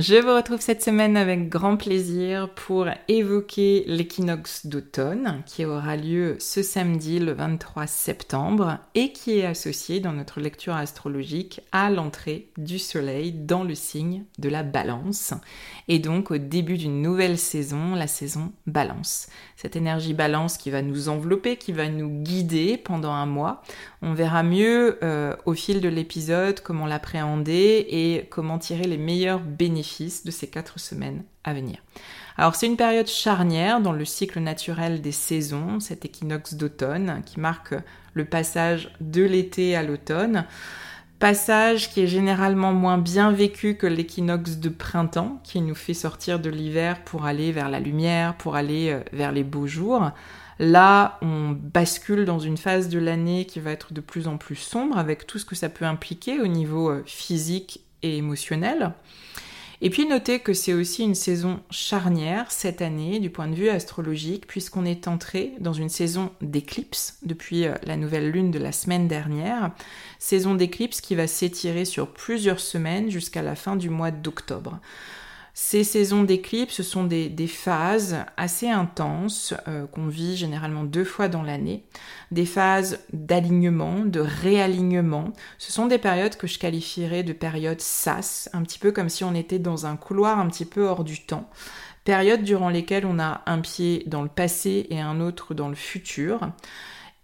Je vous retrouve cette semaine avec grand plaisir pour évoquer l'équinoxe d'automne qui aura lieu ce samedi le 23 septembre et qui est associé dans notre lecture astrologique à l'entrée du soleil dans le signe de la balance et donc au début d'une nouvelle saison, la saison balance. Cette énergie balance qui va nous envelopper, qui va nous guider pendant un mois. On verra mieux euh, au fil de l'épisode comment l'appréhender et comment tirer les meilleurs bénéfices de ces quatre semaines à venir. Alors c'est une période charnière dans le cycle naturel des saisons, cet équinoxe d'automne qui marque le passage de l'été à l'automne. Passage qui est généralement moins bien vécu que l'équinoxe de printemps, qui nous fait sortir de l'hiver pour aller vers la lumière, pour aller euh, vers les beaux jours. Là, on bascule dans une phase de l'année qui va être de plus en plus sombre, avec tout ce que ça peut impliquer au niveau euh, physique et émotionnel. Et puis notez que c'est aussi une saison charnière cette année du point de vue astrologique puisqu'on est entré dans une saison d'éclipse depuis euh, la nouvelle lune de la semaine dernière. Saison d'éclipse qui va s'étirer sur plusieurs semaines jusqu'à la fin du mois d'octobre. Ces saisons d'éclipse sont des, phases assez intenses euh, qu'on vit généralement deux fois dans l'année, des phases d'alignement, de réalignement. Ce sont des périodes que je qualifierais de périodes sas, un petit peu comme si on était dans un couloir un petit peu hors du temps. Périodes durant lesquelles on a un pied dans le passé et un autre dans le futur.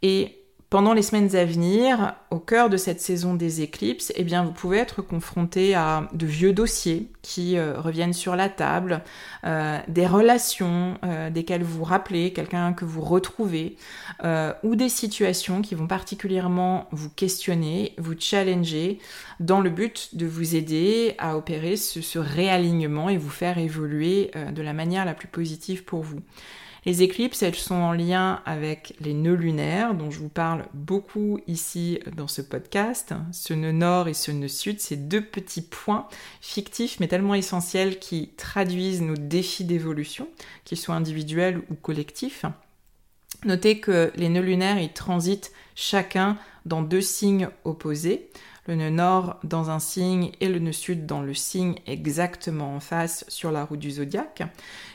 Et pendant les semaines à venir, au cœur de cette saison des éclipses, eh bien, vous pouvez être confronté à de vieux dossiers qui euh, reviennent sur la table, euh, des relations euh, desquelles vous rappelez, quelqu'un que vous retrouvez, ou des situations qui vont particulièrement vous questionner, vous challenger, dans le but de vous aider à opérer ce réalignement et vous faire évoluer de la manière la plus positive pour vous. Les éclipses, elles sont en lien avec les nœuds lunaires, dont je vous parle beaucoup ici dans ce podcast. Ce nœud nord et ce nœud sud, ces deux petits points fictifs mais tellement essentiels qui traduisent nos défis d'évolution, qu'ils soient individuels ou collectifs. Notez que les nœuds lunaires, ils transitent chacun dans deux signes opposés le nœud nord dans un signe et le nœud sud dans le signe exactement en face sur la roue du zodiaque,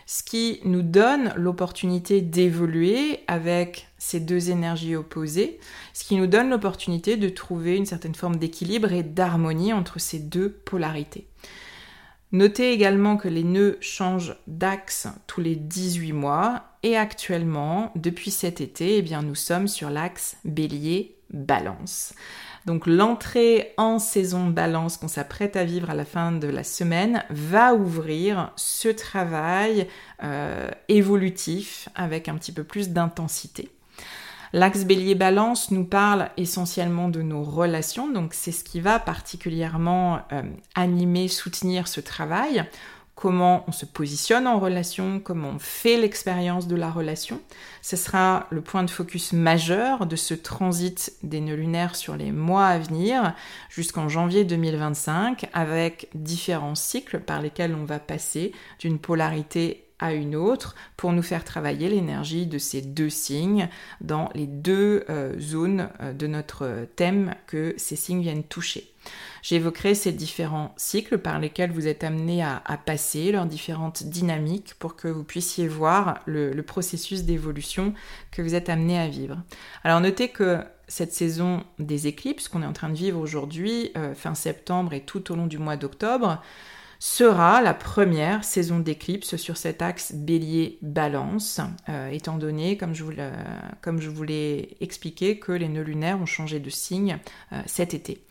ce qui nous donne l'opportunité d'évoluer avec ces deux énergies opposées, ce qui nous donne l'opportunité de trouver une certaine forme d'équilibre et d'harmonie entre ces deux polarités. Notez également que les nœuds changent d'axe tous les 18 mois et actuellement, depuis cet été, eh bien, nous sommes sur l'axe bélier-balance. Donc l'entrée en saison balance qu'on s'apprête à vivre à la fin de la semaine va ouvrir ce travail euh, évolutif avec un petit peu plus d'intensité. L'axe bélier balance nous parle essentiellement de nos relations, donc c'est ce qui va particulièrement euh, animer, soutenir ce travail comment on se positionne en relation, comment on fait l'expérience de la relation. Ce sera le point de focus majeur de ce transit des nœuds lunaires sur les mois à venir jusqu'en janvier 2025 avec différents cycles par lesquels on va passer d'une polarité une autre pour nous faire travailler l'énergie de ces deux signes dans les deux euh, zones euh, de notre thème que ces signes viennent toucher. J'évoquerai ces différents cycles par lesquels vous êtes amené à, passer, leurs différentes dynamiques pour que vous puissiez voir le, processus d'évolution que vous êtes amené à vivre. Alors notez que cette saison des éclipses qu'on est en train de vivre aujourd'hui, euh, fin septembre et tout au long du mois d'octobre, sera la première saison d'éclipse sur cet axe bélier-balance, euh, étant donné, comme je, vous l'ai expliqué, que les nœuds lunaires ont changé de signe euh, cet été.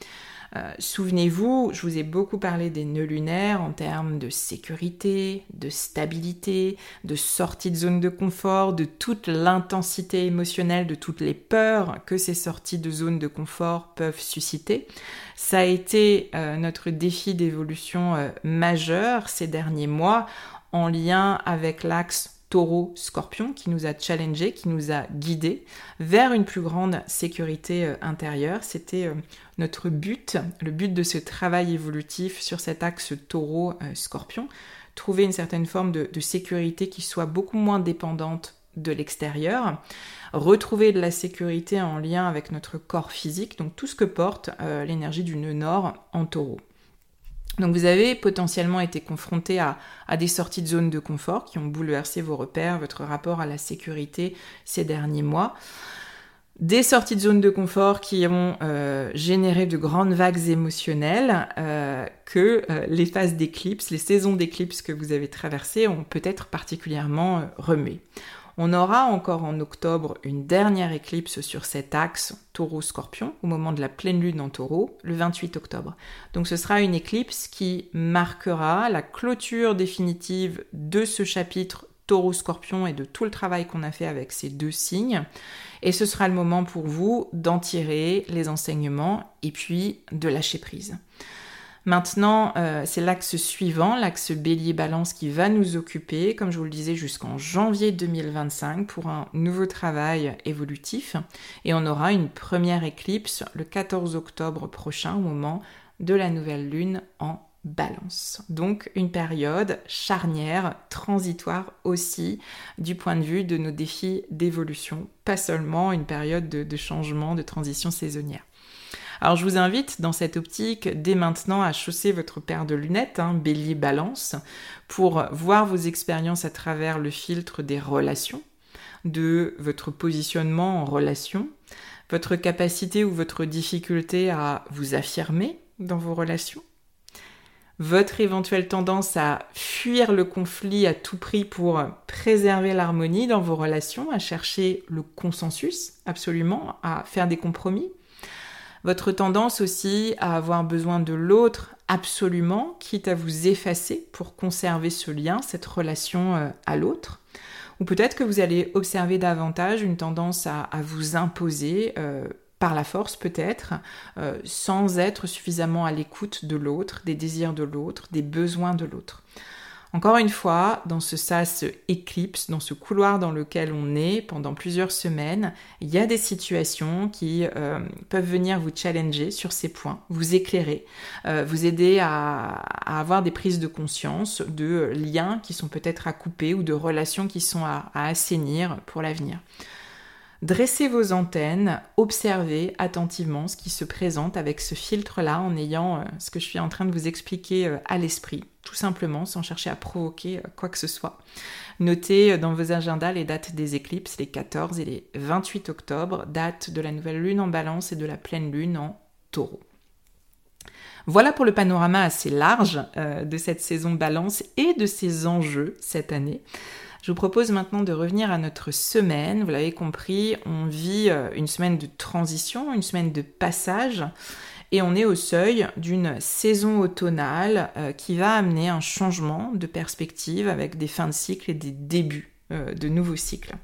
Euh, souvenez-vous, je vous ai beaucoup parlé des nœuds lunaires en termes de sécurité, de stabilité, de sortie de zone de confort, de toute l'intensité émotionnelle, de toutes les peurs que ces sorties de zone de confort peuvent susciter. Ça a été euh, notre défi d'évolution euh, majeur ces derniers mois en lien avec l'axe taureau-scorpion qui nous a challengé, qui nous a guidés vers une plus grande sécurité euh, intérieure. C'était euh, notre but, le but de ce travail évolutif sur cet axe taureau-scorpion. Trouver une certaine forme de, sécurité qui soit beaucoup moins dépendante de l'extérieur, retrouver de la sécurité en lien avec notre corps physique, donc tout ce que porte euh, l'énergie du nœud nord en taureau. Donc vous avez potentiellement été confronté à, des sorties de zone de confort qui ont bouleversé vos repères, votre rapport à la sécurité ces derniers mois. Des sorties de zone de confort qui ont euh, généré de grandes vagues émotionnelles euh, que euh, les phases d'éclipse, les saisons d'éclipse que vous avez traversées ont peut-être particulièrement remué. On aura encore en octobre une dernière éclipse sur cet axe taureau-scorpion au moment de la pleine lune en taureau, le 28 octobre. Donc ce sera une éclipse qui marquera la clôture définitive de ce chapitre taureau-scorpion et de tout le travail qu'on a fait avec ces deux signes. Et ce sera le moment pour vous d'en tirer les enseignements et puis de lâcher prise. Maintenant, euh, c'est l'axe suivant, l'axe bélier-balance qui va nous occuper, comme je vous le disais, jusqu'en janvier 2025 pour un nouveau travail évolutif. Et on aura une première éclipse le 14 octobre prochain au moment de la nouvelle lune en balance. Donc une période charnière, transitoire aussi du point de vue de nos défis d'évolution, pas seulement une période de changement, de transition saisonnière. Alors je vous invite dans cette optique dès maintenant à chausser votre paire de lunettes, hein, bélier balance, pour voir vos expériences à travers le filtre des relations, de votre positionnement en relation, votre capacité ou votre difficulté à vous affirmer dans vos relations, votre éventuelle tendance à fuir le conflit à tout prix pour préserver l'harmonie dans vos relations, à chercher le consensus absolument, à faire des compromis, votre tendance aussi à avoir besoin de l'autre absolument, quitte à vous effacer pour conserver ce lien, cette relation euh, à l'autre. Ou peut-être que vous allez observer davantage une tendance à, vous imposer euh, par la force peut-être, euh, sans être suffisamment à l'écoute de l'autre, des désirs de l'autre, des besoins de l'autre. Encore une fois, dans ce sas éclipse, dans ce couloir dans lequel on est pendant plusieurs semaines, il y a des situations qui euh, peuvent venir vous challenger sur ces points, vous éclairer, euh, vous aider à, avoir des prises de conscience de liens qui sont peut-être à couper ou de relations qui sont à assainir pour l'avenir. Dressez vos antennes, observez attentivement ce qui se présente avec ce filtre-là en ayant euh, ce que je suis en train de vous expliquer euh, à l'esprit, tout simplement, sans chercher à provoquer euh, quoi que ce soit. Notez dans vos agendas les dates des éclipses, les 14 et les 28 octobre, date de la nouvelle lune en balance et de la pleine lune en taureau. Voilà pour le panorama assez large de cette saison balance et de ses enjeux cette année. Je vous propose maintenant de revenir à notre semaine. Vous l'avez compris, on vit euh, une semaine de transition, une semaine de passage. Et on est au seuil d'une saison automnale euh, qui va amener un changement de perspective avec des fins de cycle et des débuts euh, de nouveaux cycles.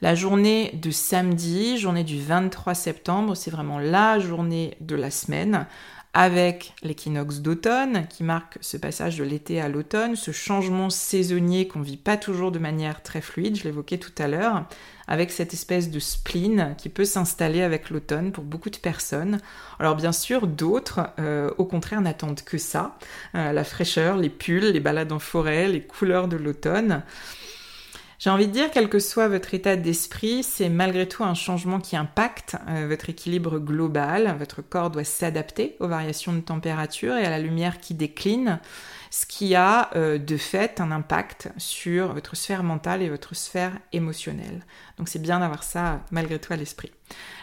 La journée de samedi, journée du 23 septembre, c'est vraiment la journée de la semaine avec l'équinoxe d'automne qui marque ce passage de l'été à l'automne, ce changement saisonnier qu'on vit pas toujours de manière très fluide, je l'évoquais tout à l'heure, avec cette espèce de spleen qui peut s'installer avec l'automne pour beaucoup de personnes. Alors bien sûr, d'autres, euh, au contraire, n'attendent que ça, euh, la fraîcheur, les pulls, les balades en forêt, les couleurs de l'automne. J'ai envie de dire, quel que soit votre état d'esprit, c'est malgré tout un changement qui impacte euh, votre équilibre global. Votre corps doit s'adapter aux variations de température et à la lumière qui décline ce qui a euh, de fait un impact sur votre sphère mentale et votre sphère émotionnelle. Donc c'est bien d'avoir ça malgré tout à l'esprit.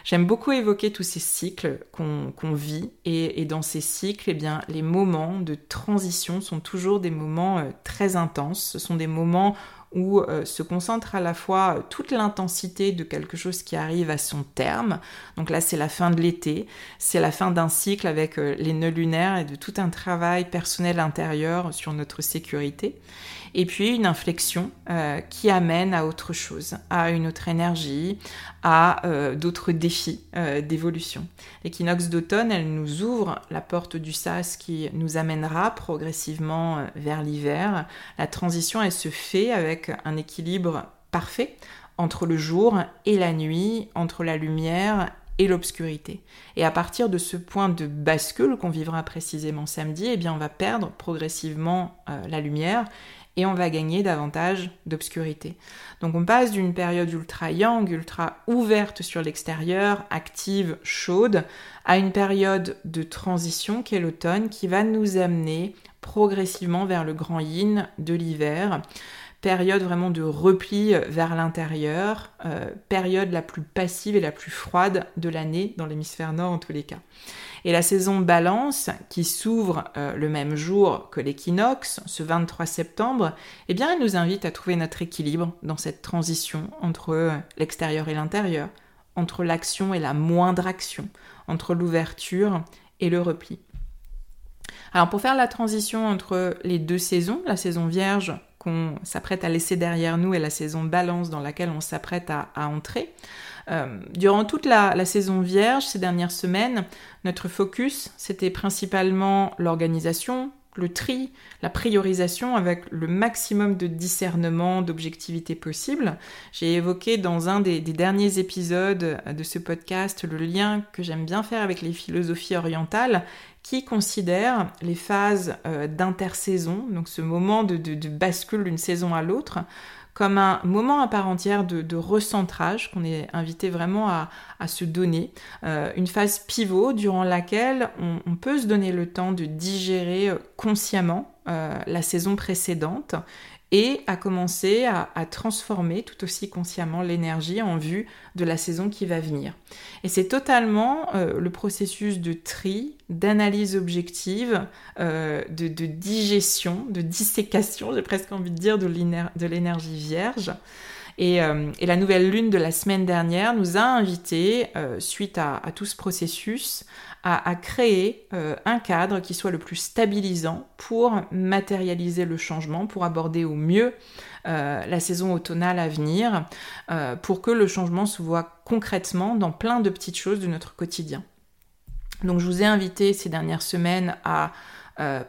J'aime beaucoup évoquer tous ces cycles qu'on vit et, dans ces cycles, eh les moments de transition sont toujours des moments euh, très intenses. Ce sont des moments où euh, se concentre à la fois toute l'intensité de quelque chose qui arrive à son terme. Donc là, c'est la fin de l'été, c'est la fin d'un cycle avec euh, les nœuds lunaires et de tout un travail personnel intérieur sur notre sécurité et puis une inflexion euh, qui amène à autre chose, à une autre énergie, à euh, d'autres défis euh, d'évolution. L'équinoxe d'automne, elle nous ouvre la porte du sas qui nous amènera progressivement vers l'hiver. La transition, elle se fait avec un équilibre parfait entre le jour et la nuit, entre la lumière et l'obscurité. Et à partir de ce point de bascule qu'on vivra précisément samedi, eh bien on va perdre progressivement la lumière et on va gagner davantage d'obscurité. Donc on passe d'une période ultra yang, ultra ouverte sur l'extérieur, active, chaude, à une période de transition qui est l'automne qui va nous amener progressivement vers le grand yin de l'hiver. Période vraiment de repli vers l'intérieur, euh, période la plus passive et la plus froide de l'année dans l'hémisphère nord en tous les cas. Et la saison balance, qui s'ouvre euh, le même jour que l'équinoxe, ce 23 septembre, eh bien, elle nous invite à trouver notre équilibre dans cette transition entre euh, l'extérieur et l'intérieur, entre l'action et la moindre action, entre l'ouverture et le repli. Alors pour faire la transition entre les deux saisons, la saison vierge qu'on s'apprête à laisser derrière nous et la saison balance dans laquelle on s'apprête à, entrer, euh, durant toute la, saison vierge, ces dernières semaines, notre focus, c'était principalement l'organisation, le tri, la priorisation avec le maximum de discernement, d'objectivité possible. J'ai évoqué dans un des, derniers épisodes de ce podcast le lien que j'aime bien faire avec les philosophies orientales qui considèrent les phases euh, d'intersaison, donc ce moment de bascule d'une saison à l'autre, comme un moment à part entière de, recentrage qu'on est invité vraiment à, se donner, euh, une phase pivot durant laquelle on, peut se donner le temps de digérer euh, consciemment euh, la saison précédente et à commencer à, transformer tout aussi consciemment l'énergie en vue de la saison qui va venir. Et c'est totalement euh, le processus de tri, d'analyse objective, euh, de, digestion, de dissécation, j'ai presque envie de dire, de l'énergie vierge. Euh, et, la nouvelle lune de la semaine dernière nous a invités, suite à, tout ce processus, à, créer euh, un cadre qui soit le plus stabilisant pour matérialiser le changement, pour aborder au mieux euh, la saison automnale à venir, euh, pour que le changement se voit concrètement dans plein de petites choses de notre quotidien. Donc je vous ai invité ces dernières semaines à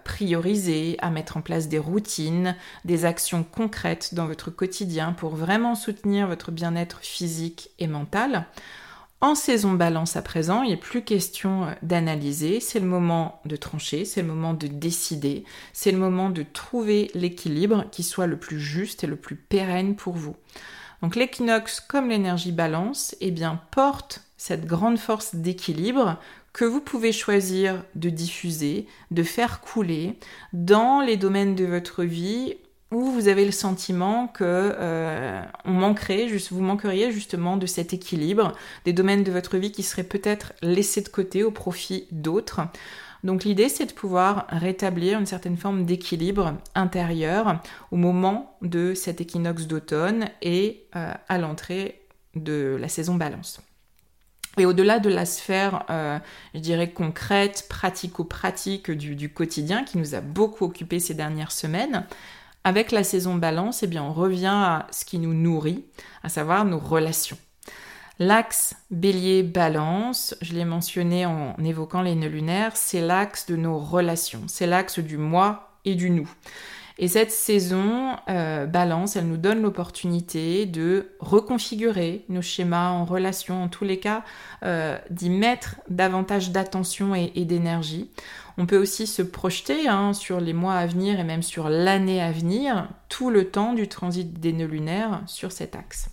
prioriser, à mettre en place des routines, des actions concrètes dans votre quotidien pour vraiment soutenir votre bien-être physique et mental. En saison balance à présent, il n'est plus question euh, d'analyser, c'est le moment de trancher, c'est le moment de décider, c'est le moment de trouver l'équilibre qui soit le plus juste et le plus pérenne pour vous. Donc l'équinoxe comme l'énergie balance, eh bien porte cette grande force d'équilibre que vous pouvez choisir de diffuser, de faire couler dans les domaines de votre vie où vous avez le sentiment que euh, manquerait, vous manqueriez justement de cet équilibre, des domaines de votre vie qui seraient peut-être laissés de côté au profit d'autres. Donc l'idée c'est de pouvoir rétablir une certaine forme d'équilibre intérieur au moment de cet équinoxe d'automne et euh, à l'entrée de la saison balance. Et au-delà de la sphère, euh, je dirais, concrète, pratico-pratique du, quotidien qui nous a beaucoup occupé ces dernières semaines, avec la saison balance, eh bien, on revient à ce qui nous nourrit, à savoir nos relations. L'axe bélier-balance, je l'ai mentionné en évoquant les nœuds lunaires, c'est l'axe de nos relations, c'est l'axe du moi et du nous. Et cette saison euh, balance, elle nous donne l'opportunité de reconfigurer nos schémas en relation, en tous les cas, euh, d'y mettre davantage d'attention et, d'énergie. On peut aussi se projeter hein, sur les mois à venir et même sur l'année à venir, tout le temps du transit des nœuds lunaires sur cet axe.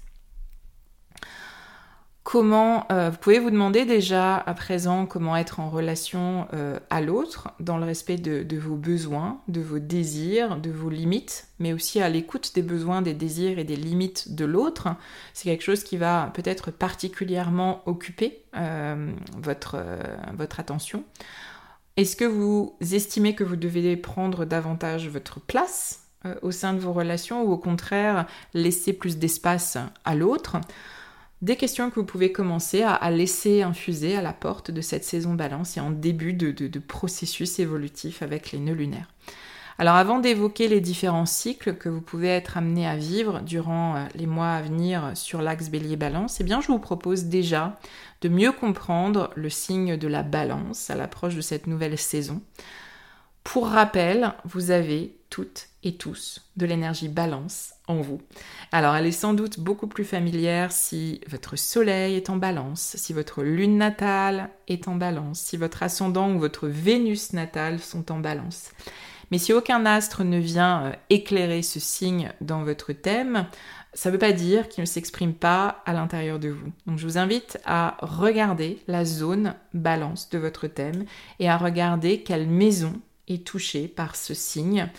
Comment euh, vous pouvez vous demander déjà à présent comment être en relation euh, à l'autre dans le respect de, vos besoins, de vos désirs, de vos limites, mais aussi à l'écoute des besoins, des désirs et des limites de l'autre. C'est quelque chose qui va peut-être particulièrement occuper euh, votre, votre attention. Est-ce que vous estimez que vous devez prendre davantage votre place au sein de vos relations ou au contraire laisser plus d'espace à l'autre? Des questions que vous pouvez commencer à, laisser infuser à la porte de cette saison balance et en début de, processus évolutif avec les nœuds lunaires. Alors avant d'évoquer les différents cycles que vous pouvez être amené à vivre durant euh, les mois à venir sur l'axe bélier balance, eh bien je vous propose déjà de mieux comprendre le signe de la balance à l'approche de cette nouvelle saison. Pour rappel, vous avez toutes et tous de l'énergie balance en vous. Alors elle est sans doute beaucoup plus familière si votre soleil est en balance, si votre lune natale est en balance, si votre ascendant ou votre Vénus natale sont en balance. Mais si aucun astre ne vient euh, éclairer ce signe dans votre thème, ça ne veut pas dire qu'il ne s'exprime pas à l'intérieur de vous. Donc je vous invite à regarder la zone balance de votre thème et à regarder quelle maison est touchée par ce signe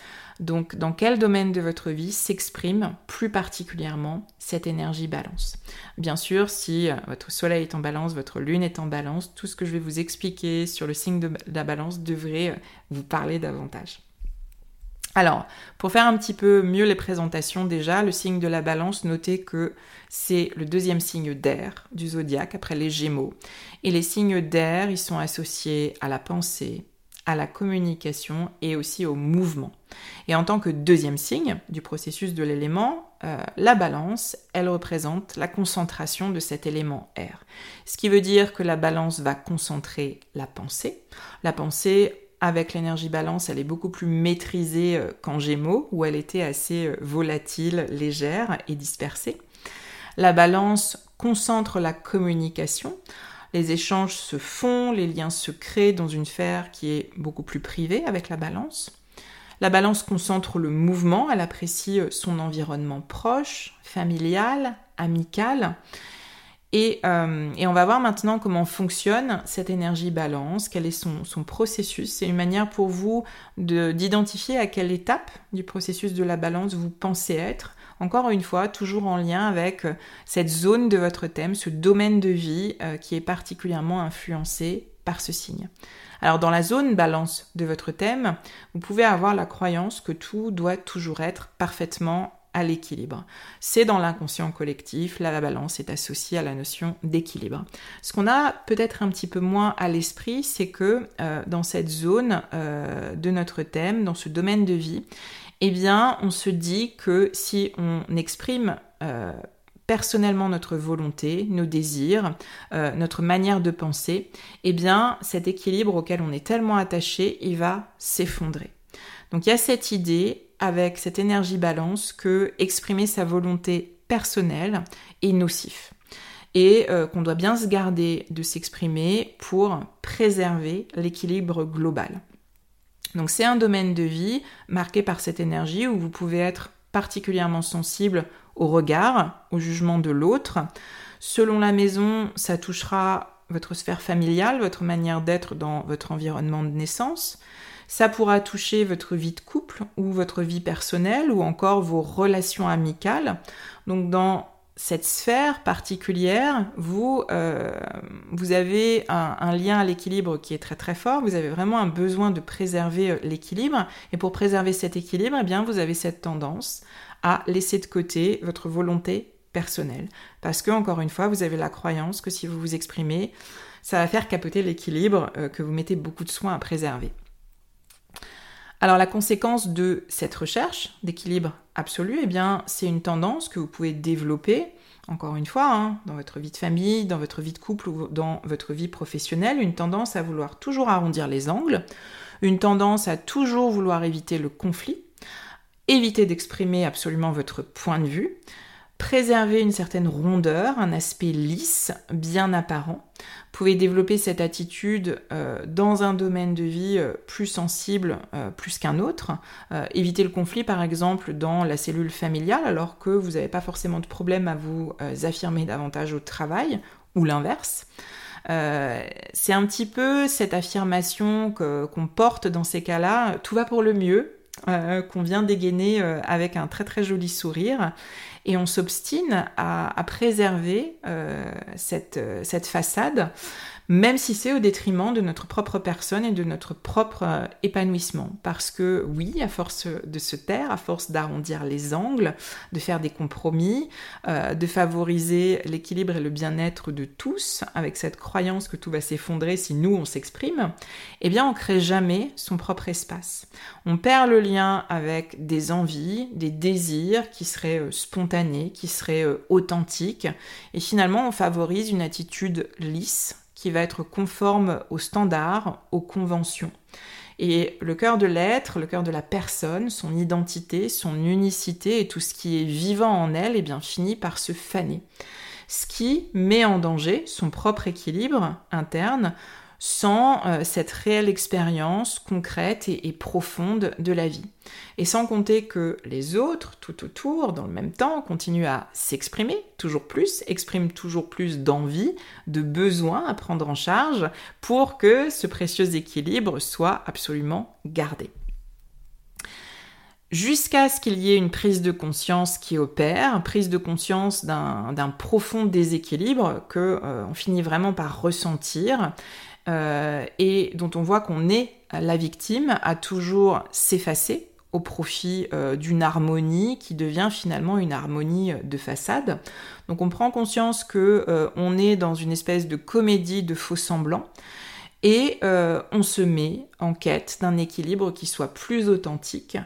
donc, dans quel domaine de votre vie s'exprime plus particulièrement cette énergie balance? Bien sûr, si euh, votre soleil est en balance, votre lune est en balance, tout ce que je vais vous expliquer sur le signe de la balance devrait euh, vous parler davantage. Alors, pour faire un petit peu mieux les présentations déjà, le signe de la balance, notez que c'est le deuxième signe d'air du zodiaque après les Gémeaux. Et les signes d'air, ils sont associés à la pensée, à la communication et aussi au mouvement. Et en tant que deuxième signe du processus de l'élément, euh, la balance, elle représente la concentration de cet élément R. Ce qui veut dire que la balance va concentrer la pensée. La pensée, avec l'énergie balance, elle est beaucoup plus maîtrisée euh, qu'en Gémeaux, où elle était assez euh, volatile, légère et dispersée. La balance concentre la communication les échanges se font, les liens se créent dans une sphère qui est beaucoup plus privée avec la balance. La balance concentre le mouvement, elle apprécie euh, son environnement proche, familial, amical. Euh, et, on va voir maintenant comment fonctionne cette énergie balance, quel est son, son processus. C'est une manière pour vous d'identifier à quelle étape du processus de la balance vous pensez être encore une fois, toujours en lien avec euh, cette zone de votre thème, ce domaine de vie euh, qui est particulièrement influencé par ce signe. Alors dans la zone balance de votre thème, vous pouvez avoir la croyance que tout doit toujours être parfaitement à l'équilibre. C'est dans l'inconscient collectif, là la balance est associée à la notion d'équilibre. Ce qu'on a peut-être un petit peu moins à l'esprit, c'est que euh, dans cette zone de notre thème, dans ce domaine de vie, eh bien, on se dit que si on exprime euh, personnellement notre volonté, nos désirs, euh, notre manière de penser, eh bien, cet équilibre auquel on est tellement attaché, il va s'effondrer. Donc, il y a cette idée avec cette énergie balance que exprimer sa volonté personnelle est nocif et euh, qu'on doit bien se garder de s'exprimer pour préserver l'équilibre global. Donc c'est un domaine de vie marqué par cette énergie où vous pouvez être particulièrement sensible au regard, au jugement de l'autre. Selon la maison, ça touchera votre sphère familiale, votre manière d'être dans votre environnement de naissance. Ça pourra toucher votre vie de couple ou votre vie personnelle ou encore vos relations amicales. Donc dans cette sphère particulière, vous, euh, vous avez un, lien à l'équilibre qui est très très fort, vous avez vraiment un besoin de préserver euh, l'équilibre, et pour préserver cet équilibre, eh bien, vous avez cette tendance à laisser de côté votre volonté personnelle. Parce que, encore une fois, vous avez la croyance que si vous vous exprimez, ça va faire capoter l'équilibre euh, que vous mettez beaucoup de soin à préserver. Alors la conséquence de cette recherche d'équilibre absolu, eh bien, c'est une tendance que vous pouvez développer, encore une fois, hein, dans votre vie de famille, dans votre vie de couple ou dans votre vie professionnelle, une tendance à vouloir toujours arrondir les angles, une tendance à toujours vouloir éviter le conflit, éviter d'exprimer absolument votre point de vue, préserver une certaine rondeur, un aspect lisse, bien apparent. Vous pouvez développer cette attitude euh, dans un domaine de vie euh, plus sensible euh, plus qu'un autre. éviter le conflit par exemple dans la cellule familiale alors que vous n'avez pas forcément de problème à vous affirmer davantage au travail ou l'inverse. c'est un petit peu cette affirmation qu'on porte dans ces cas-là, tout va pour le mieux, qu'on vient dégainer avec un très très joli sourire. Et on s'obstine à, préserver euh, euh, cette façade même si c'est au détriment de notre propre personne et de notre propre euh, épanouissement. Parce que oui, à force de se taire, à force d'arrondir les angles, de faire des compromis, euh, de favoriser l'équilibre et le bien-être de tous, avec cette croyance que tout va s'effondrer si nous on s'exprime, eh bien on crée jamais son propre espace. On perd le lien avec des envies, des désirs qui seraient euh, spontanés, qui seraient authentiques, et finalement on favorise une attitude lisse, qui va être conforme aux standards, aux conventions. Et le cœur de l'être, le cœur de la personne, son identité, son unicité et tout ce qui est vivant en elle, eh bien, finit par se faner. Ce qui met en danger son propre équilibre interne sans euh, cette réelle expérience concrète et, profonde de la vie. Et sans compter que les autres, tout autour, dans le même temps, continuent à s'exprimer toujours plus, expriment toujours plus d'envie, de besoin à prendre en charge pour que ce précieux équilibre soit absolument gardé jusqu'à ce qu'il y ait une prise de conscience qui opère, prise de conscience d'un profond déséquilibre que euh, on finit vraiment par ressentir euh, et dont on voit qu'on est la victime à toujours s'effacer au profit euh, d'une harmonie qui devient finalement une harmonie de façade. Donc on prend conscience que euh, on est dans une espèce de comédie de faux semblants et on se met en quête d'un équilibre qui soit plus authentique,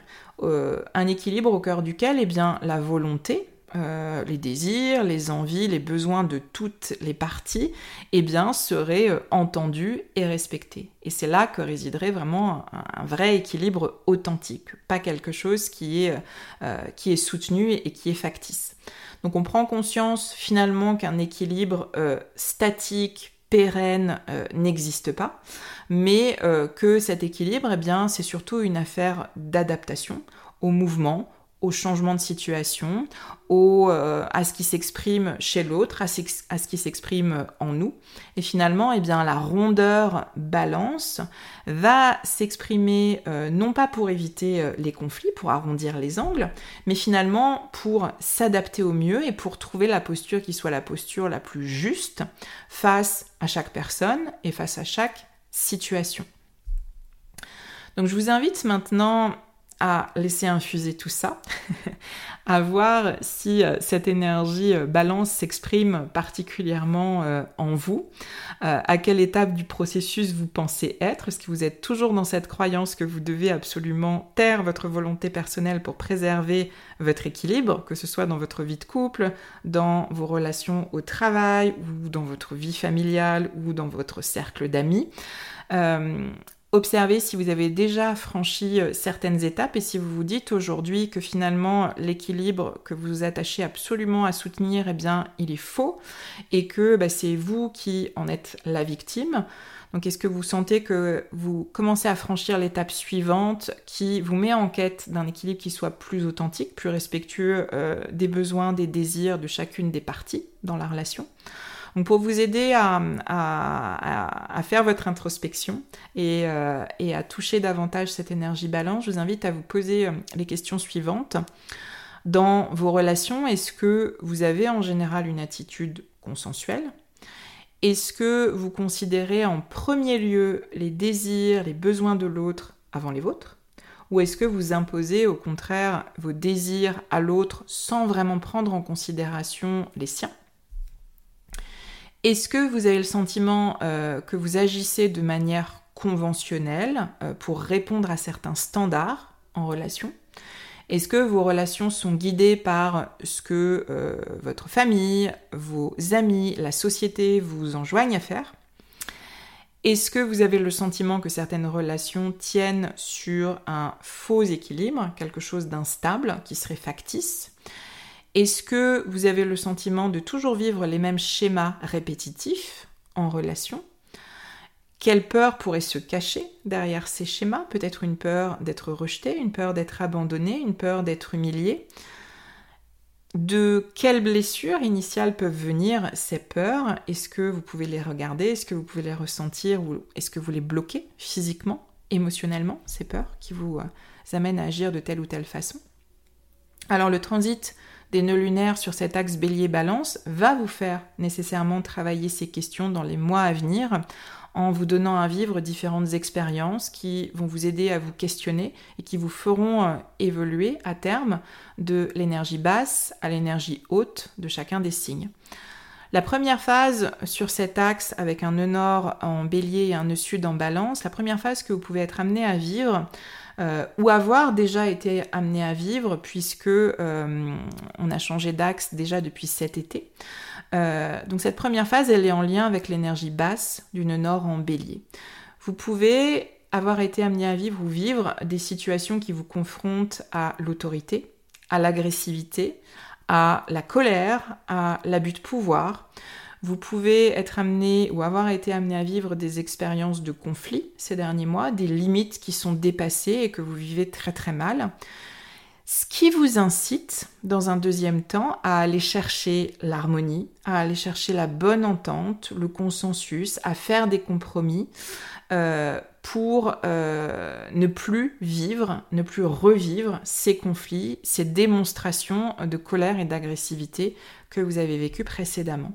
un équilibre au cœur duquel eh bien la volonté euh, les désirs, les envies, les besoins de toutes les parties, eh bien, seraient euh, entendus et respectés. Et c'est là que résiderait vraiment un, vrai équilibre authentique, pas quelque chose qui est, euh, qui est soutenu et qui est factice. Donc on prend conscience finalement qu'un équilibre statique, pérenne n'existe pas, mais que cet équilibre, eh bien, c'est surtout une affaire d'adaptation au mouvement, au changement de situation, au, euh, à ce qui s'exprime chez l'autre, à, ce qui s'exprime en nous. Et finalement, eh bien, la rondeur balance va s'exprimer euh, non pas pour éviter euh, les conflits, pour arrondir les angles, mais finalement pour s'adapter au mieux et pour trouver la posture qui soit la posture la plus juste face à chaque personne et face à chaque situation. Donc je vous invite maintenant à laisser infuser tout ça, à voir si euh, cette énergie euh, balance s'exprime particulièrement euh, en vous, à quelle étape du processus vous pensez être, est-ce que vous êtes toujours dans cette croyance que vous devez absolument taire votre volonté personnelle pour préserver votre équilibre, que ce soit dans votre vie de couple, dans vos relations au travail ou dans votre vie familiale ou dans votre cercle d'amis? Observez si vous avez déjà franchi euh, certaines étapes et si vous vous dites aujourd'hui que finalement l'équilibre que vous vous attachez absolument à soutenir, eh bien, il est faux et que bah, c'est vous qui en êtes la victime. Donc est-ce que vous sentez que vous commencez à franchir l'étape suivante qui vous met en quête d'un équilibre qui soit plus authentique, plus respectueux euh, des besoins, des désirs de chacune des parties dans la relation? Donc pour vous aider à, faire votre introspection euh, et, à toucher davantage cette énergie balance, je vous invite à vous poser euh, les questions suivantes. Dans vos relations, est-ce que vous avez en général une attitude consensuelle? Est-ce que vous considérez en premier lieu les désirs, les besoins de l'autre avant les vôtres? Ou est-ce que vous imposez au contraire vos désirs à l'autre sans vraiment prendre en considération les siens? Est-ce que vous avez le sentiment euh, que vous agissez de manière conventionnelle euh, pour répondre à certains standards en relation? Est-ce que vos relations sont guidées par ce que euh, votre famille, vos amis, la société vous enjoignent à faire? Est-ce que vous avez le sentiment que certaines relations tiennent sur un faux équilibre, quelque chose d'instable, qui serait factice? Est-ce que vous avez le sentiment de toujours vivre les mêmes schémas répétitifs en relation? Quelle peur pourrait se cacher derrière ces schémas? Peut-être une peur d'être rejeté, une peur d'être abandonné, une peur d'être humilié? De quelles blessures initiales peuvent venir ces peurs? Est-ce que vous pouvez les regarder? Est-ce que vous pouvez les ressentir Ou est-ce que vous les bloquez physiquement, émotionnellement, ces peurs qui vous euh, amènent à agir de telle ou telle façon? Alors le transit des nœuds lunaires sur cet axe bélier-balance va vous faire nécessairement travailler ces questions dans les mois à venir en vous donnant à vivre différentes expériences qui vont vous aider à vous questionner et qui vous feront euh, évoluer à terme de l'énergie basse à l'énergie haute de chacun des signes. La première phase sur cet axe avec un nœud nord en bélier et un nœud sud en balance, la première phase que vous pouvez être amené à vivre, euh, ou avoir déjà été amené à vivre puisque euh, on a changé d'axe déjà depuis cet été. Euh, donc cette première phase, elle est en lien avec l'énergie basse d'une nord en bélier. Vous pouvez avoir été amené à vivre ou vivre des situations qui vous confrontent à l'autorité, à l'agressivité, à la colère, à l'abus de pouvoir. Vous pouvez être amené ou avoir été amené à vivre des expériences de conflit ces derniers mois, des limites qui sont dépassées et que vous vivez très très mal. Ce qui vous incite, dans un deuxième temps, à aller chercher l'harmonie, à aller chercher la bonne entente, le consensus, à faire des compromis euh, pour euh, ne plus vivre, ne plus revivre ces conflits, ces démonstrations de colère et d'agressivité que vous avez vécues précédemment.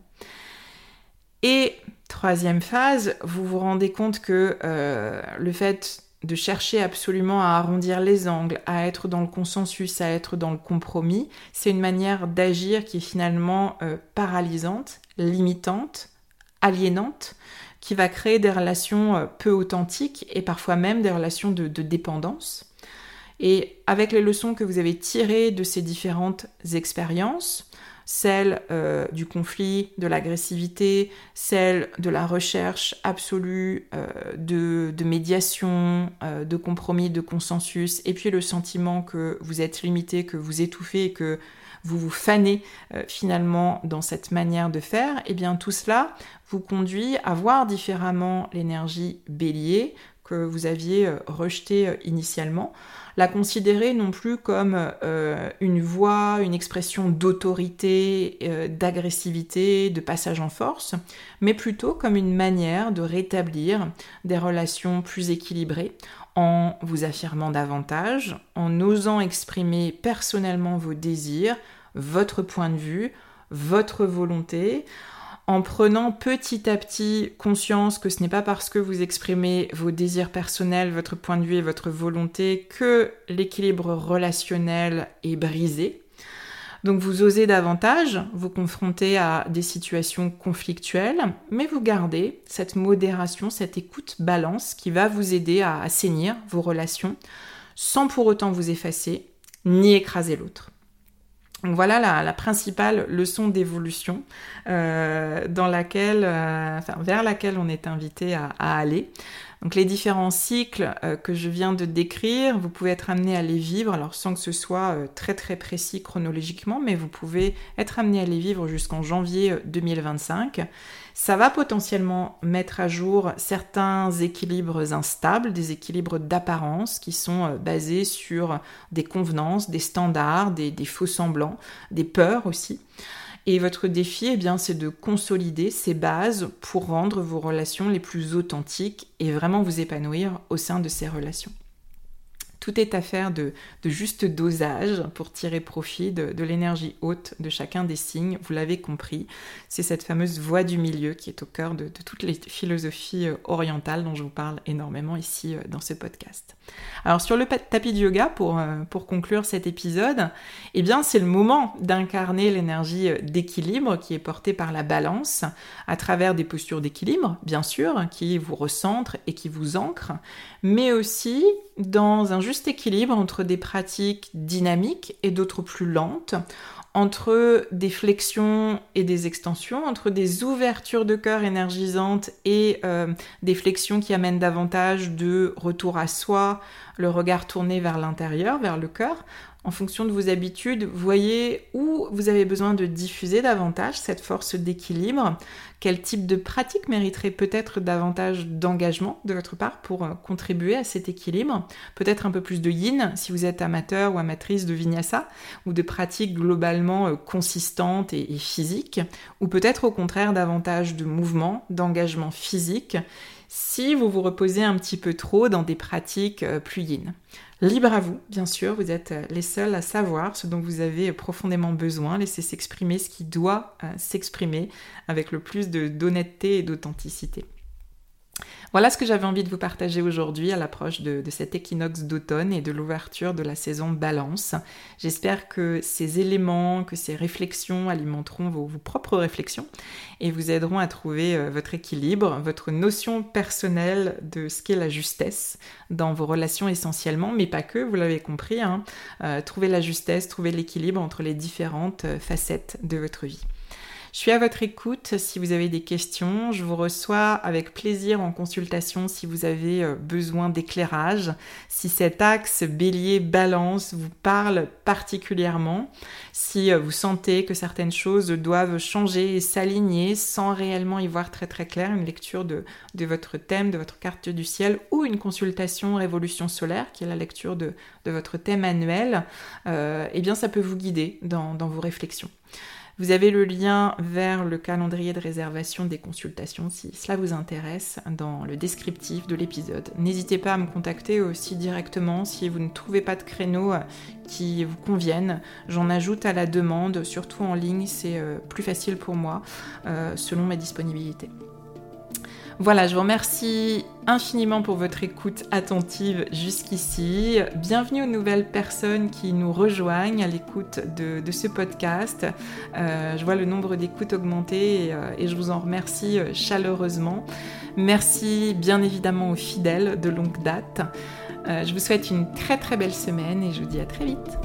Et troisième phase, vous vous rendez compte que euh, le fait de chercher absolument à arrondir les angles, à être dans le consensus, à être dans le compromis, c'est une manière d'agir qui est finalement euh, paralysante, limitante, aliénante, qui va créer des relations euh, peu authentiques et parfois même des relations de dépendance. Et avec les leçons que vous avez tirées de ces différentes expériences, celle euh, du conflit, de l'agressivité, celle de la recherche absolue euh, de, médiation, euh, de compromis, de consensus, et puis le sentiment que vous êtes limité, que vous étouffez que vous vous fanez finalement dans cette manière de faire, et eh bien tout cela vous conduit à voir différemment l'énergie bélier que vous aviez rejetée initialement la considérer non plus comme euh, une voix, une expression d'autorité, euh, d'agressivité, de passage en force, mais plutôt comme une manière de rétablir des relations plus équilibrées en vous affirmant davantage, en osant exprimer personnellement vos désirs, votre point de vue, votre volonté, en prenant petit à petit conscience que ce n'est pas parce que vous exprimez vos désirs personnels, votre point de vue et votre volonté que l'équilibre relationnel est brisé. Donc vous osez davantage vous confronter à des situations conflictuelles, mais vous gardez cette modération, cette écoute balance qui va vous aider à assainir vos relations sans pour autant vous effacer ni écraser l'autre. Donc voilà la, principale leçon d'évolution euh, dans laquelle, euh, vers laquelle on est invité à, aller. Donc les différents cycles euh, que je viens de décrire, vous pouvez être amené à les vivre, alors sans que ce soit très très précis chronologiquement, mais vous pouvez être amené à les vivre jusqu'en janvier 2025. Ça va potentiellement mettre à jour certains équilibres instables, des équilibres d'apparence qui sont euh, basés sur des convenances, des standards, des, faux semblants, des peurs aussi. Et votre défi, eh bien, c'est de consolider ces bases pour rendre vos relations les plus authentiques et vraiment vous épanouir au sein de ces relations. Tout est affaire de, de juste dosage pour tirer profit de, l'énergie haute de chacun des signes. Vous l'avez compris, c'est cette fameuse voie du milieu qui est au cœur de, toutes les philosophies euh, orientales dont je vous parle énormément ici euh, dans ce podcast. Alors sur le tapis de yoga, pour, euh, pour conclure cet épisode, eh bien c'est le moment d'incarner l'énergie d'équilibre qui est portée par la balance à travers des postures d'équilibre, bien sûr, qui vous recentrent et qui vous ancrent, mais aussi dans un juste équilibre entre des pratiques dynamiques et d'autres plus lentes, entre des flexions et des extensions, entre des ouvertures de cœur énergisantes et euh, des flexions qui amènent davantage de retour à soi, le regard tourné vers l'intérieur, vers le cœur, en fonction de vos habitudes, voyez où vous avez besoin de diffuser davantage cette force d'équilibre, quel type de pratique mériterait peut-être davantage d'engagement de votre part pour euh, contribuer à cet équilibre, peut-être un peu plus de yin si vous êtes amateur ou amatrice de vinyasa, ou de pratiques globalement euh, consistantes et, physiques, ou peut-être au contraire davantage de mouvement, d'engagement physique, si vous vous reposez un petit peu trop dans des pratiques euh, plus yin. Libre à vous, bien sûr, vous êtes euh, les seuls à savoir ce dont vous avez profondément besoin, laissez s'exprimer ce qui doit euh, s'exprimer avec le plus d'honnêteté et d'authenticité. Voilà ce que j'avais envie de vous partager aujourd'hui à l'approche de, cet équinoxe d'automne et de l'ouverture de la saison balance. J'espère que ces éléments, que ces réflexions alimenteront vos, propres réflexions et vous aideront à trouver euh, votre équilibre, votre notion personnelle de ce qu'est la justesse dans vos relations essentiellement, mais pas que, vous l'avez compris, hein. euh, trouver la justesse, trouver l'équilibre entre les différentes euh, facettes de votre vie. Je suis à votre écoute si vous avez des questions. Je vous reçois avec plaisir en consultation si vous avez euh, besoin d'éclairage, si cet axe bélier-balance vous parle particulièrement, si euh, vous sentez que certaines choses doivent changer et s'aligner sans réellement y voir très très clair, une lecture de, votre thème, de votre carte du ciel ou une consultation révolution solaire qui est la lecture de, votre thème annuel, euh, eh bien ça peut vous guider dans vos réflexions. Vous avez le lien vers le calendrier de réservation des consultations si cela vous intéresse dans le descriptif de l'épisode. N'hésitez pas à me contacter aussi directement si vous ne trouvez pas de créneau qui vous conviennent. J'en ajoute à la demande, surtout en ligne, c'est euh, plus facile pour moi euh, selon ma disponibilité. Voilà, je vous remercie infiniment pour votre écoute attentive jusqu'ici. Bienvenue aux nouvelles personnes qui nous rejoignent à l'écoute de, ce podcast. Euh, je vois le nombre d'écoutes augmenter et, euh, je vous en remercie euh, chaleureusement. Merci bien évidemment aux fidèles de longue date. je vous souhaite une très très belle semaine et je vous dis à très vite.